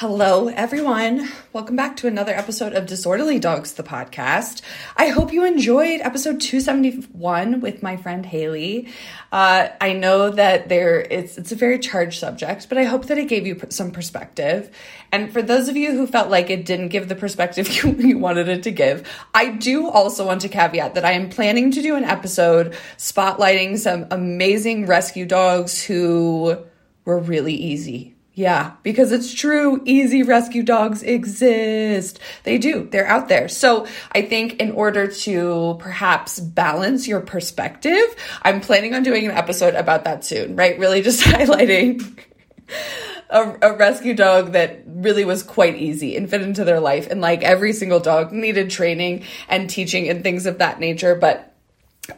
Hello, everyone. Welcome back to another episode of Disorderly Dogs, the podcast. I hope you enjoyed episode 271 with my friend Haley. Uh, I know that there it's it's a very charged subject, but I hope that it gave you some perspective. And for those of you who felt like it didn't give the perspective you, you wanted it to give, I do also want to caveat that I am planning to do an episode spotlighting some amazing rescue dogs who were really easy yeah, because it's true. Easy rescue dogs exist. They do. They're out there. So I think in order to perhaps balance your perspective, I'm planning on doing an episode about that soon, right? Really just highlighting a, a, rescue dog that really was quite easy and fit into their life. And like every single dog needed training and teaching and things of that nature. But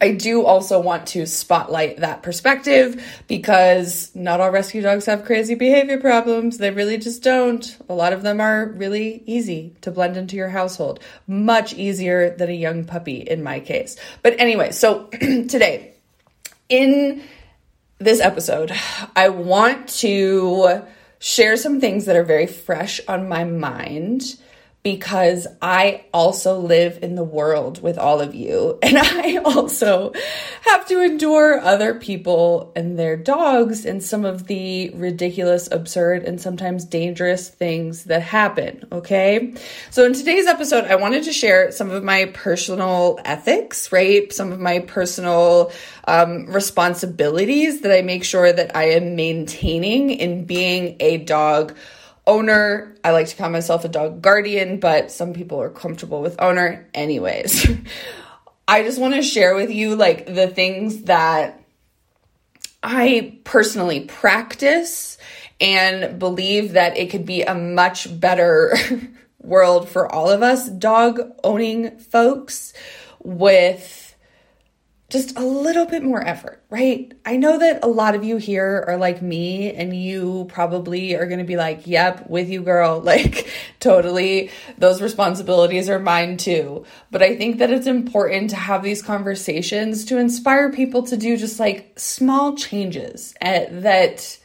I do also want to spotlight that perspective because not all rescue dogs have crazy behavior problems. They really just don't. A lot of them are really easy to blend into your household, much easier than a young puppy in my case. But anyway, so today, in this episode, I want to share some things that are very fresh on my mind because I also live in the world with all of you. And I also have to endure other people and their dogs and some of the ridiculous, absurd, and sometimes dangerous things that happen. Okay. So in today's episode, I wanted to share some of my personal ethics, right? Some of my personal um, responsibilities that I make sure that I am maintaining in being a dog owner. I like to call myself a dog guardian, but some people are comfortable with owner. Anyways, I just want to share with you like the things that I personally practice and believe that it could be a much better world for all of us dog owning folks with just a little bit more effort, right? I know that a lot of you here are like me and you probably are going to be like, yep, with you, girl. Like, totally, those responsibilities are mine too. But I think that it's important to have these conversations to inspire people to do just like small changes eh, that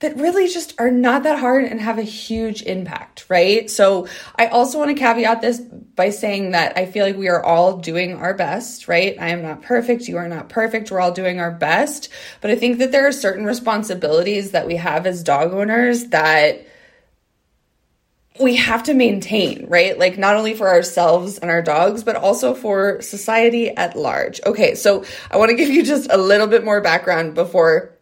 that really just are not that hard and have a huge impact, right? So I also want to caveat this by saying that I feel like we are all doing our best, right? I am not perfect. You are not perfect. We're all doing our best. But I think that there are certain responsibilities that we have as dog owners that we have to maintain, right? Like not only for ourselves and our dogs, but also for society at large. Okay, so I want to give you just a little bit more background before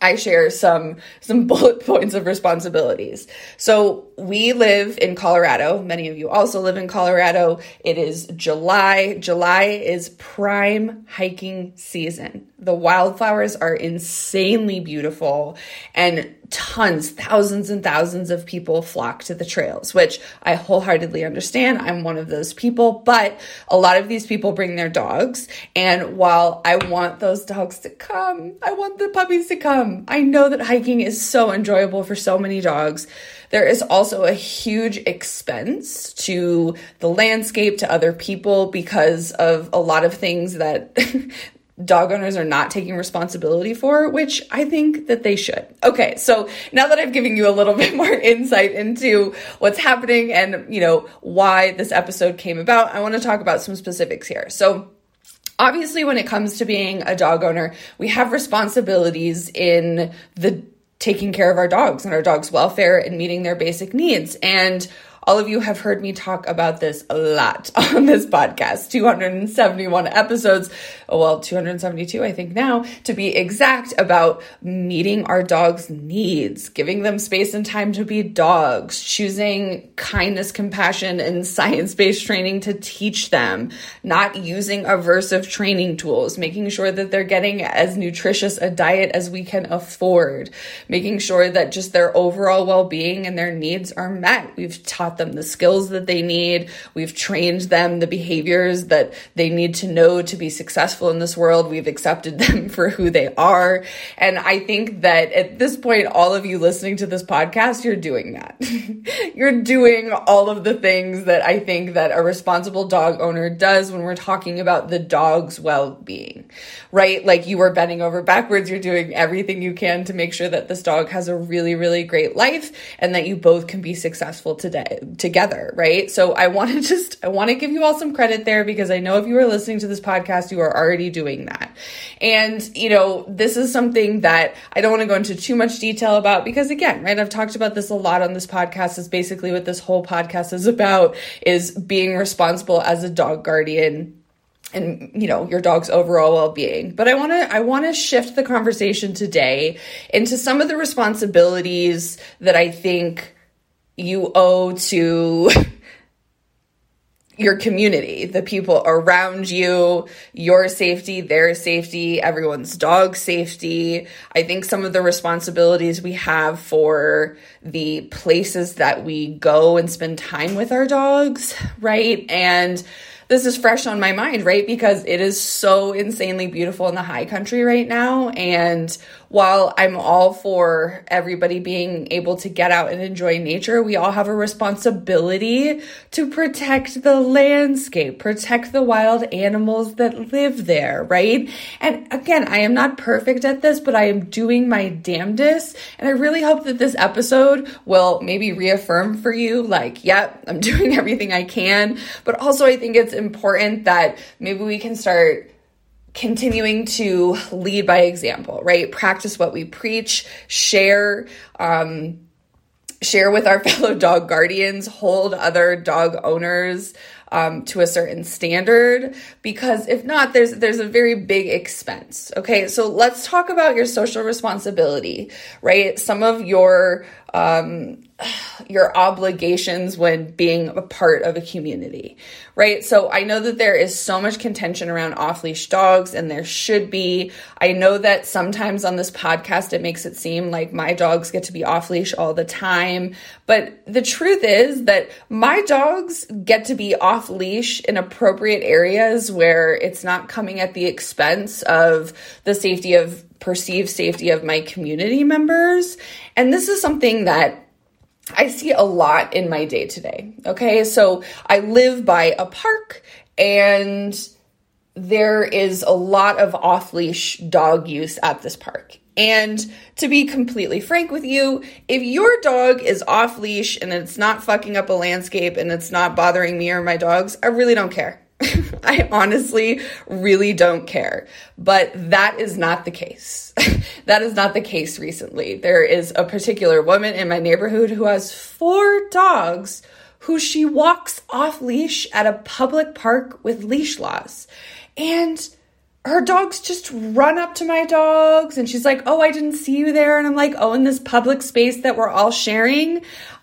I share some some bullet points of responsibilities. So we live in Colorado. Many of you also live in Colorado. It is July. July is prime hiking season. The wildflowers are insanely beautiful and tons, thousands and thousands of people flock to the trails, which I wholeheartedly understand. I'm one of those people, but a lot of these people bring their dogs. And while I want those dogs to come, I want the puppies to come. I know that hiking is so enjoyable for so many dogs. There is also a huge expense to the landscape, to other people because of a lot of things that dog owners are not taking responsibility for, which I think that they should. Okay, so now that I've given you a little bit more insight into what's happening and, you know, why this episode came about, I want to talk about some specifics here. So, obviously, when it comes to being a dog owner, we have responsibilities in the taking care of our dogs and our dogs' welfare and meeting their basic needs. And all of you have heard me talk about this a lot on this podcast. 271 episodes, well, 272, I think now, to be exact, about meeting our dogs' needs, giving them space and time to be dogs, choosing kindness, compassion, and science based training to teach them, not using aversive training tools, making sure that they're getting as nutritious a diet as we can afford, making sure that just their overall well being and their needs are met. We've taught them the skills that they need. We've trained them the behaviors that they need to know to be successful in this world. We've accepted them for who they are. And I think that at this point, all of you listening to this podcast, you're doing that. you're doing all of the things that I think that a responsible dog owner does when we're talking about the dog's well-being, right? Like you are bending over backwards. You're doing everything you can to make sure that this dog has a really, really great life and that you both can be successful today together, right? So I want to just I want to give you all some credit there because I know if you are listening to this podcast, you are already doing that. And, you know, this is something that I don't want to go into too much detail about because again, right, I've talked about this a lot on this podcast is basically what this whole podcast is about is being responsible as a dog guardian and you know your dog's overall well-being but i want to i want to shift the conversation today into some of the responsibilities that i think you owe to your community, the people around you, your safety, their safety, everyone's dog safety. I think some of the responsibilities we have for the places that we go and spend time with our dogs, right? And this is fresh on my mind, right? Because it is so insanely beautiful in the high country right now. And while I'm all for everybody being able to get out and enjoy nature, we all have a responsibility to protect the landscape, protect the wild animals that live there, right? And again, I am not perfect at this, but I am doing my damnedest. And I really hope that this episode will maybe reaffirm for you, like, yep, I'm doing everything I can. But also, I think it's important that maybe we can start continuing to lead by example, right? Practice what we preach, share, um, share with our fellow dog guardians, hold other dog owners um, to a certain standard. Because if not there's there's a very big expense okay? So let's talk about your social responsibility right? Some of your um, your obligations when being a part of a community, right? So I know that there is so much contention around off leash dogs, and there should be. I know that sometimes on this podcast it makes it seem like my dogs get to be off leash all the time, but the truth is that my dogs get to be off leash in appropriate areas where it's not coming at the expense of the safety of perceived safety of my community members. And this is something that I see a lot in my day to day. Okay. So I live by a park and there is a lot of off leash dog use at this park. And to be completely frank with you, if your dog is off leash and it's not fucking up a landscape and it's not bothering me or my dogs, I really don't care. I honestly really don't care. But that is not the case. that is not the case recently. There is a particular woman in my neighborhood who has four dogs who she walks off leash at a public park with leash laws. And her dogs just run up to my dogs and she's like, Oh, I didn't see you there. And I'm like, Oh, in this public space that we're all sharing.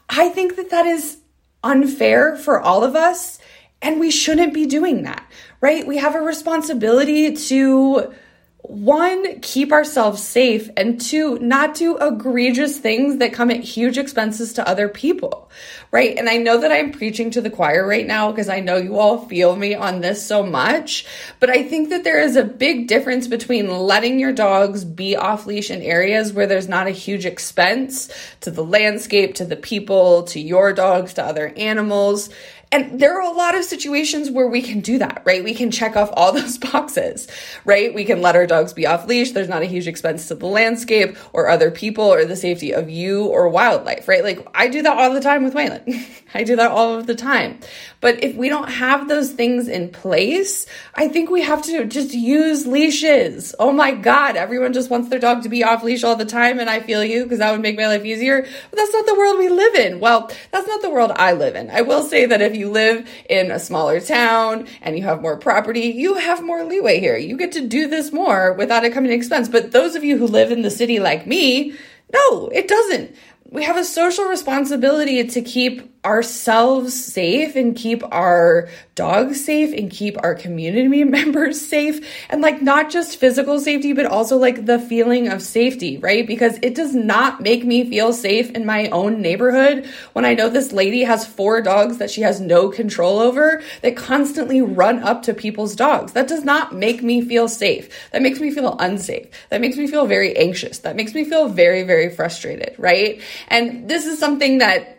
I think that that is unfair for all of us and we shouldn't be doing that, right? We have a responsibility to one, keep ourselves safe, and two, not do egregious things that come at huge expenses to other people, right? And I know that I'm preaching to the choir right now because I know you all feel me on this so much, but I think that there is a big difference between letting your dogs be off leash in areas where there's not a huge expense to the landscape, to the people, to your dogs, to other animals, And there are a lot of situations where we can do that, right? We can check off all those boxes, right? We can let our dogs be off leash. There's not a huge expense to the landscape or other people or the safety of you or wildlife, right? Like I do that all the time with Waylon. I do that all of the time. But if we don't have those things in place, I think we have to just use leashes. Oh my God, everyone just wants their dog to be off leash all the time. And I feel you because that would make my life easier. But that's not the world we live in. Well, that's not the world I live in. I will say that if you live in a smaller town and you have more property, you have more leeway here. You get to do this more without it coming to expense. But those of you who live in the city like me, no, it doesn't. We have a social responsibility to keep ourselves safe and keep our dogs safe and keep our community members safe. And like not just physical safety but also like the feeling of safety right? Because it does not make me feel safe in my own neighborhood when i know this lady has four dogs that she has no control over that constantly run up to people's dogs. That does not make me feel safe. That makes me feel unsafe. That makes me feel very anxious. That makes me feel very very frustrated right? And this is something that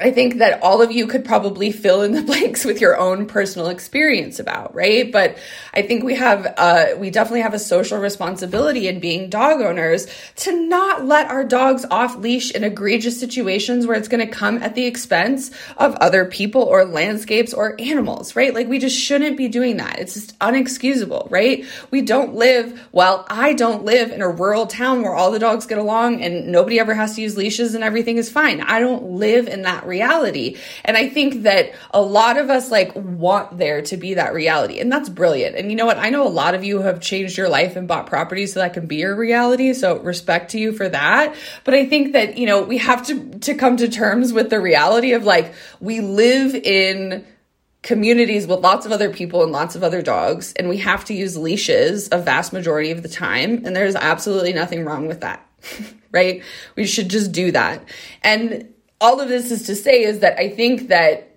I think that all of you could probably fill in the blanks with your own personal experience about, right? But I think we have, uh, we definitely have a social responsibility in being dog owners to not let our dogs off leash in egregious situations where it's going to come at the expense of other people or landscapes or animals, right? Like we just shouldn't be doing that. It's just unexcusable, right? We don't live, well, I don't live in a rural town where all the dogs get along and nobody ever has to use leashes and everything is fine. I don't live in that reality. And I think that a lot of us like want there to be that reality. And that's brilliant. And you know what? I know a lot of you have changed your life and bought property so that can be your reality. So respect to you for that. But I think that, you know, we have to to come to terms with the reality of like we live in communities with lots of other people and lots of other dogs and we have to use leashes a vast majority of the time and there's absolutely nothing wrong with that right we should just do that and all of this is to say is that I think that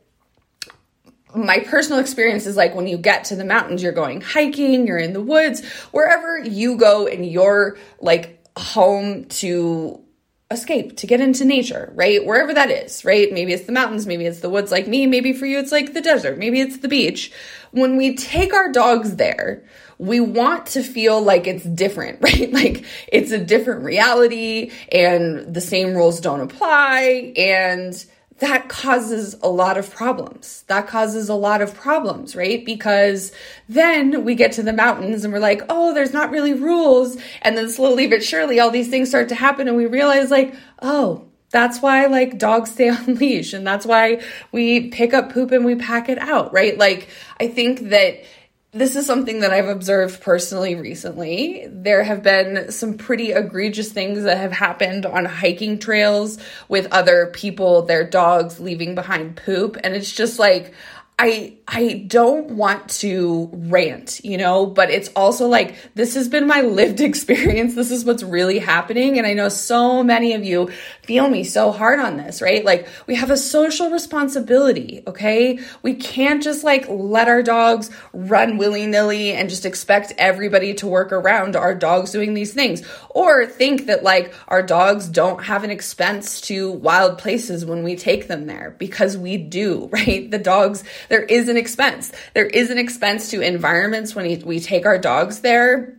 my personal experience is like when you get to the mountains, you're going hiking, you're in the woods, wherever you go in your like home to escape, to get into nature, right? Wherever that is, right? Maybe it's the mountains, maybe it's the woods like me, maybe for you it's like the desert, maybe it's the beach. When we take our dogs there, we want to feel like it's different, right? Like it's a different reality and the same rules don't apply. And that causes a lot of problems. That causes a lot of problems, right? Because then we get to the mountains and we're like, oh, there's not really rules. And then slowly but surely all these things start to happen and we realize, like, oh, that's why like dogs stay on leash and that's why we pick up poop and we pack it out, right? Like, I think that this is something that I've observed personally recently. There have been some pretty egregious things that have happened on hiking trails with other people, their dogs leaving behind poop. And it's just like, I I don't want to rant, you know, but it's also like this has been my lived experience. This is what's really happening and I know so many of you feel me so hard on this, right? Like we have a social responsibility, okay? We can't just like let our dogs run willy-nilly and just expect everybody to work around our dogs doing these things or think that like our dogs don't have an expense to wild places when we take them there because we do, right? The dogs there is an expense. There is an expense to environments when we take our dogs there.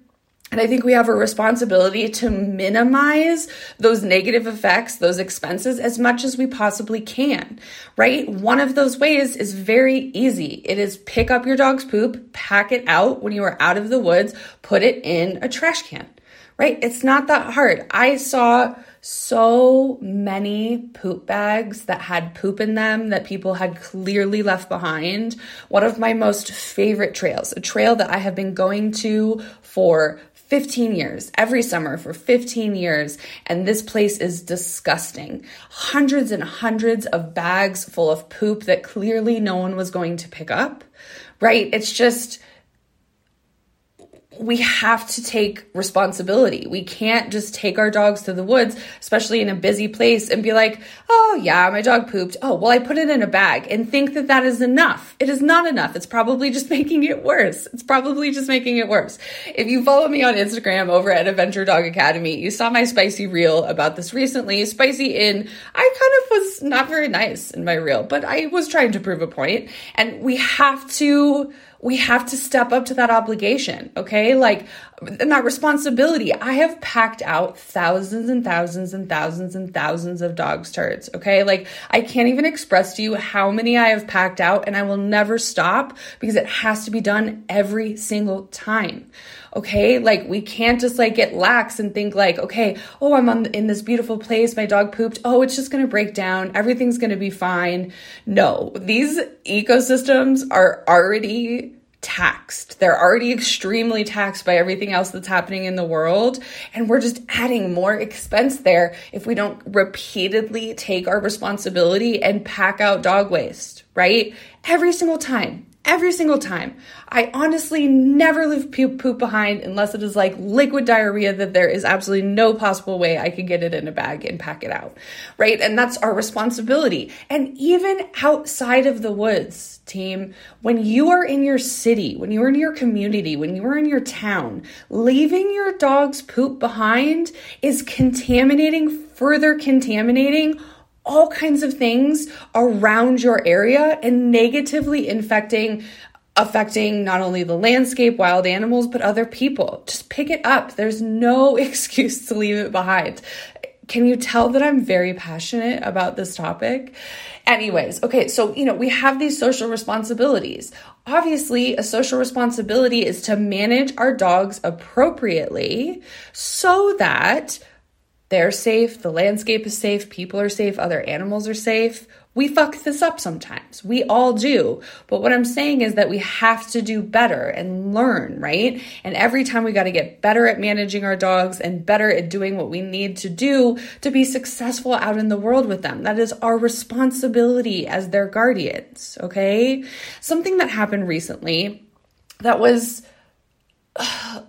And I think we have a responsibility to minimize those negative effects, those expenses as much as we possibly can, right? One of those ways is very easy. It is pick up your dog's poop, pack it out when you are out of the woods, put it in a trash can, right? It's not that hard. I saw so many poop bags that had poop in them that people had clearly left behind. One of my most favorite trails, a trail that I have been going to for 15 years, every summer for 15 years. And this place is disgusting. Hundreds and hundreds of bags full of poop that clearly no one was going to pick up, right? It's just, we have to take responsibility. We can't just take our dogs to the woods, especially in a busy place, and be like, oh, yeah, my dog pooped. Oh, well, I put it in a bag and think that that is enough. It is not enough. It's probably just making it worse. It's probably just making it worse. If you follow me on Instagram over at Adventure Dog Academy, you saw my spicy reel about this recently. Spicy in, I kind of was not very nice in my reel, but I was trying to prove a point. And we have to we have to step up to that obligation, okay? Like, and that responsibility. I have packed out thousands and thousands and thousands and thousands of dog's turds, okay? Like, I can't even express to you how many I have packed out, and I will never stop because it has to be done every single time. Okay. Like we can't just like get lax and think like, okay, oh, I'm on, in this beautiful place. My dog pooped. Oh, it's just going to break down. Everything's going to be fine. No, these ecosystems are already taxed. They're already extremely taxed by everything else that's happening in the world. And we're just adding more expense there if we don't repeatedly take our responsibility and pack out dog waste, right? Every single time every single time. I honestly never leave poop behind unless it is like liquid diarrhea that there is absolutely no possible way I could get it in a bag and pack it out, right? And that's our responsibility. And even outside of the woods, team, when you are in your city, when you're in your community, when you are in your town, leaving your dog's poop behind is contaminating, further contaminating all kinds of things around your area and negatively infecting affecting not only the landscape, wild animals, but other people. Just pick it up. There's no excuse to leave it behind. Can you tell that I'm very passionate about this topic? Anyways, okay, so you know, we have these social responsibilities. Obviously, a social responsibility is to manage our dogs appropriately so that they're safe, the landscape is safe, people are safe, other animals are safe. We fuck this up sometimes. We all do. But what I'm saying is that we have to do better and learn, right? And every time we got to get better at managing our dogs and better at doing what we need to do to be successful out in the world with them. That is our responsibility as their guardians, okay? Something that happened recently that was uh,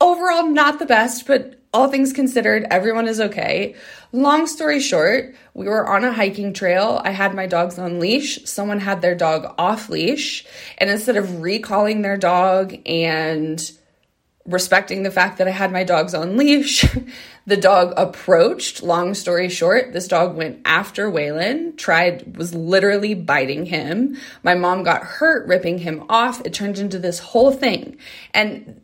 overall not the best, but all things considered, everyone is okay. Long story short, we were on a hiking trail. I had my dogs on leash. Someone had their dog off leash. And instead of recalling their dog and respecting the fact that I had my dogs on leash, the dog approached. Long story short, this dog went after Waylon, tried, was literally biting him. My mom got hurt ripping him off. It turned into this whole thing. And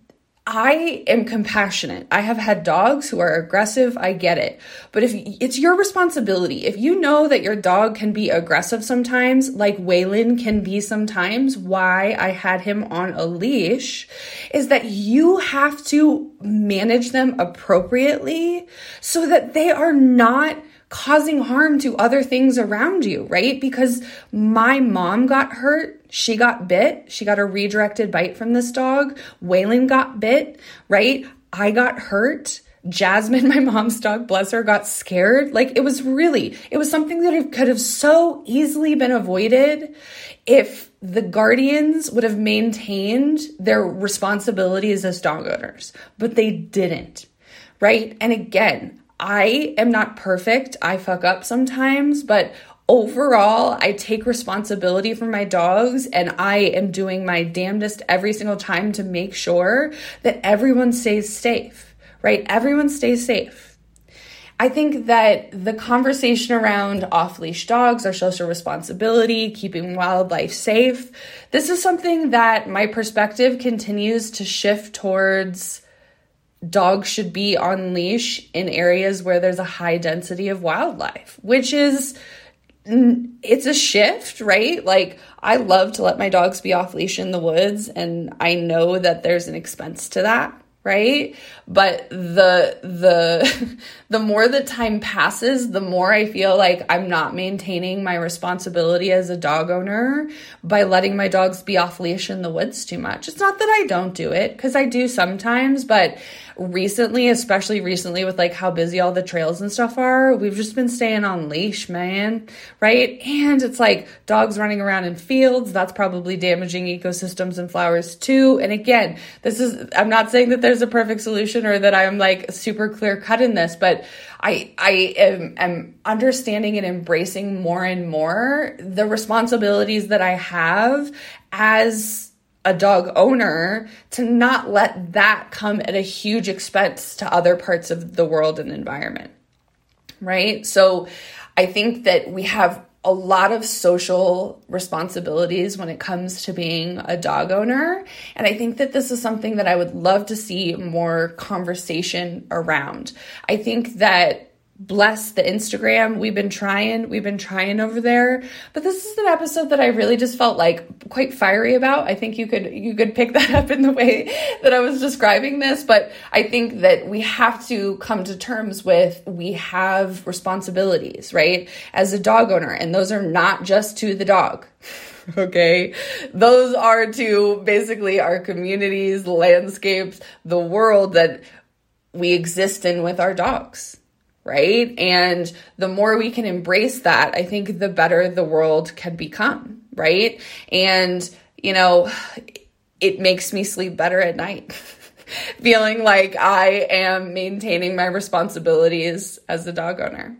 I am compassionate. I have had dogs who are aggressive. I get it. But if it's your responsibility, if you know that your dog can be aggressive sometimes, like Waylon can be sometimes, why I had him on a leash is that you have to manage them appropriately so that they are not causing harm to other things around you, right? Because my mom got hurt. She got bit. She got a redirected bite from this dog. Waylon got bit, right? I got hurt. Jasmine, my mom's dog, bless her, got scared. Like it was really, it was something that could have so easily been avoided if the guardians would have maintained their responsibilities as dog owners, but they didn't, right? And again, I am not perfect. I fuck up sometimes, but overall, I take responsibility for my dogs and I am doing my damnedest every single time to make sure that everyone stays safe, right? Everyone stays safe. I think that the conversation around off leash dogs, our social responsibility, keeping wildlife safe, this is something that my perspective continues to shift towards dogs should be on leash in areas where there's a high density of wildlife, which is it's a shift, right? Like I love to let my dogs be off leash in the woods and I know that there's an expense to that right but the the the more the time passes the more i feel like i'm not maintaining my responsibility as a dog owner by letting my dogs be off leash in the woods too much it's not that i don't do it cuz i do sometimes but recently, especially recently with like how busy all the trails and stuff are, we've just been staying on leash, man. Right? And it's like dogs running around in fields. That's probably damaging ecosystems and flowers too. And again, this is, I'm not saying that there's a perfect solution or that I'm like super clear cut in this, but I, I am, am understanding and embracing more and more the responsibilities that I have as a dog owner to not let that come at a huge expense to other parts of the world and environment. Right? So I think that we have a lot of social responsibilities when it comes to being a dog owner. And I think that this is something that I would love to see more conversation around. I think that bless the Instagram. We've been trying, we've been trying over there. But this is an episode that I really just felt like quite fiery about. I think you could you could pick that up in the way that I was describing this, but I think that we have to come to terms with we have responsibilities, right? As a dog owner, and those are not just to the dog. okay? Those are to basically our communities, landscapes, the world that we exist in with our dogs right? And the more we can embrace that, I think the better the world can become, right? And, you know, it makes me sleep better at night. Feeling like I am maintaining my responsibilities as a dog owner.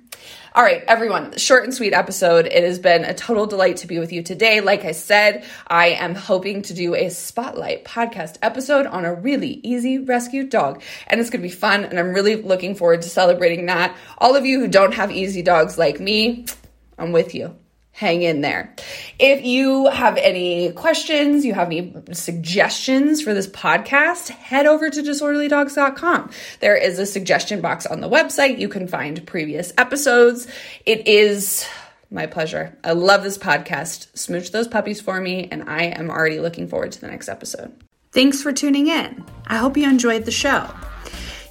All right, everyone, short and sweet episode. It has been a total delight to be with you today. Like I said, I am hoping to do a spotlight podcast episode on a really easy rescue dog, and it's going to be fun. And I'm really looking forward to celebrating that. All of you who don't have easy dogs like me, I'm with you hang in there. If you have any questions, you have any suggestions for this podcast, head over to disorderlydogs.com. There is a suggestion box on the website. You can find previous episodes. It is my pleasure. I love this podcast. Smooch those puppies for me, and I am already looking forward to the next episode. Thanks for tuning in. I hope you enjoyed the show.